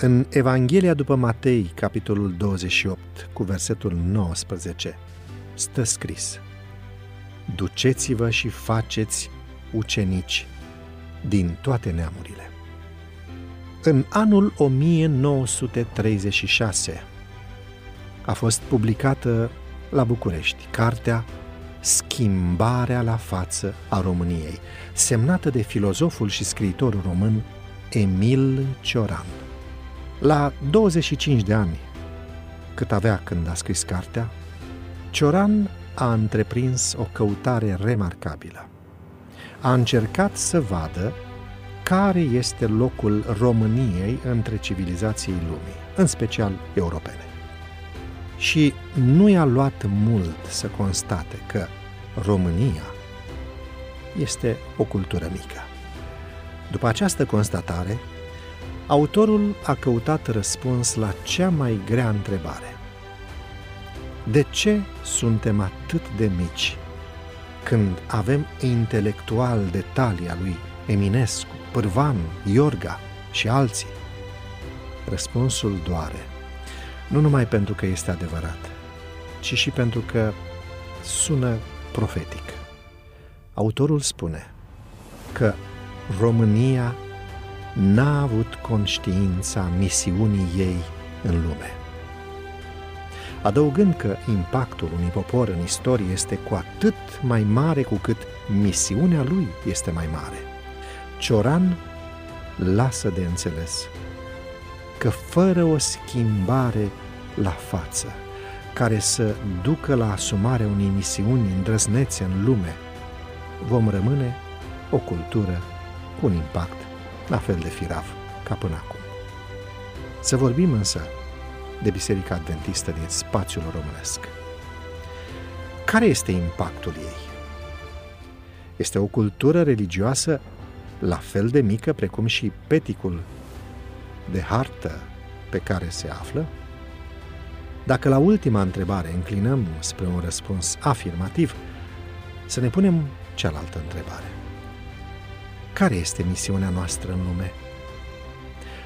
În Evanghelia după Matei, capitolul 28, cu versetul 19, stă scris Duceți-vă și faceți ucenici din toate neamurile. În anul 1936 a fost publicată la București cartea Schimbarea la față a României, semnată de filozoful și scriitorul român Emil Cioran. La 25 de ani, cât avea când a scris cartea, Cioran a întreprins o căutare remarcabilă. A încercat să vadă care este locul României între civilizației lumii, în special europene. Și nu i-a luat mult să constate că România este o cultură mică. După această constatare, autorul a căutat răspuns la cea mai grea întrebare. De ce suntem atât de mici când avem intelectual de talia lui Eminescu, Pârvan, Iorga și alții? Răspunsul doare, nu numai pentru că este adevărat, ci și pentru că sună profetic. Autorul spune că România n-a avut conștiința misiunii ei în lume. Adăugând că impactul unui popor în istorie este cu atât mai mare cu cât misiunea lui este mai mare, Cioran lasă de înțeles că fără o schimbare la față, care să ducă la asumarea unei misiuni îndrăznețe în lume, vom rămâne o cultură cu un impact la fel de firav ca până acum. Să vorbim însă de Biserica Adventistă din spațiul românesc. Care este impactul ei? Este o cultură religioasă la fel de mică precum și peticul de hartă pe care se află? Dacă la ultima întrebare înclinăm spre un răspuns afirmativ, să ne punem cealaltă întrebare. Care este misiunea noastră în lume?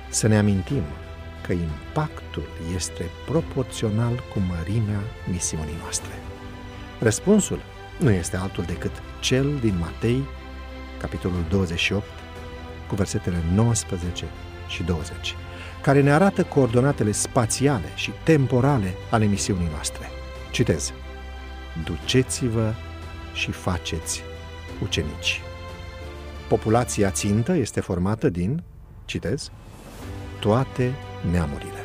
Să ne amintim că impactul este proporțional cu mărimea misiunii noastre. Răspunsul nu este altul decât cel din Matei, capitolul 28, cu versetele 19 și 20, care ne arată coordonatele spațiale și temporale ale misiunii noastre. Citez. Duceți-vă și faceți ucenici. Populația țintă este formată din, citez, toate neamurile,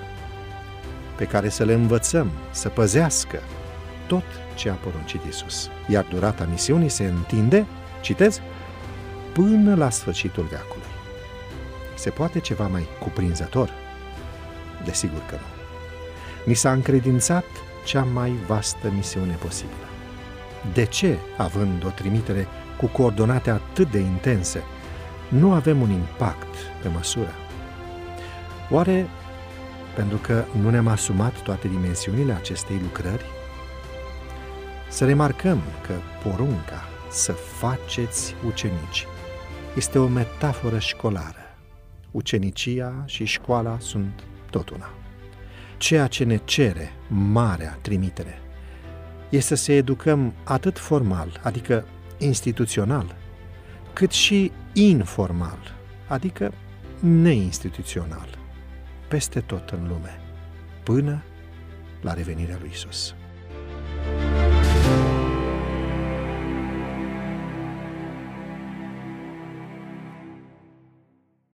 pe care să le învățăm să păzească tot ce a poruncit Isus. Iar durata misiunii se întinde, citez, până la sfârșitul veacului. Se poate ceva mai cuprinzător? Desigur că nu. Ni s-a încredințat cea mai vastă misiune posibilă. De ce, având o trimitere cu coordonate atât de intense, nu avem un impact pe măsură? Oare pentru că nu ne-am asumat toate dimensiunile acestei lucrări? Să remarcăm că porunca să faceți ucenici este o metaforă școlară. Ucenicia și școala sunt tot una. Ceea ce ne cere marea trimitere este să educăm atât formal, adică instituțional, cât și informal, adică neinstituțional, peste tot în lume, până la revenirea lui Isus.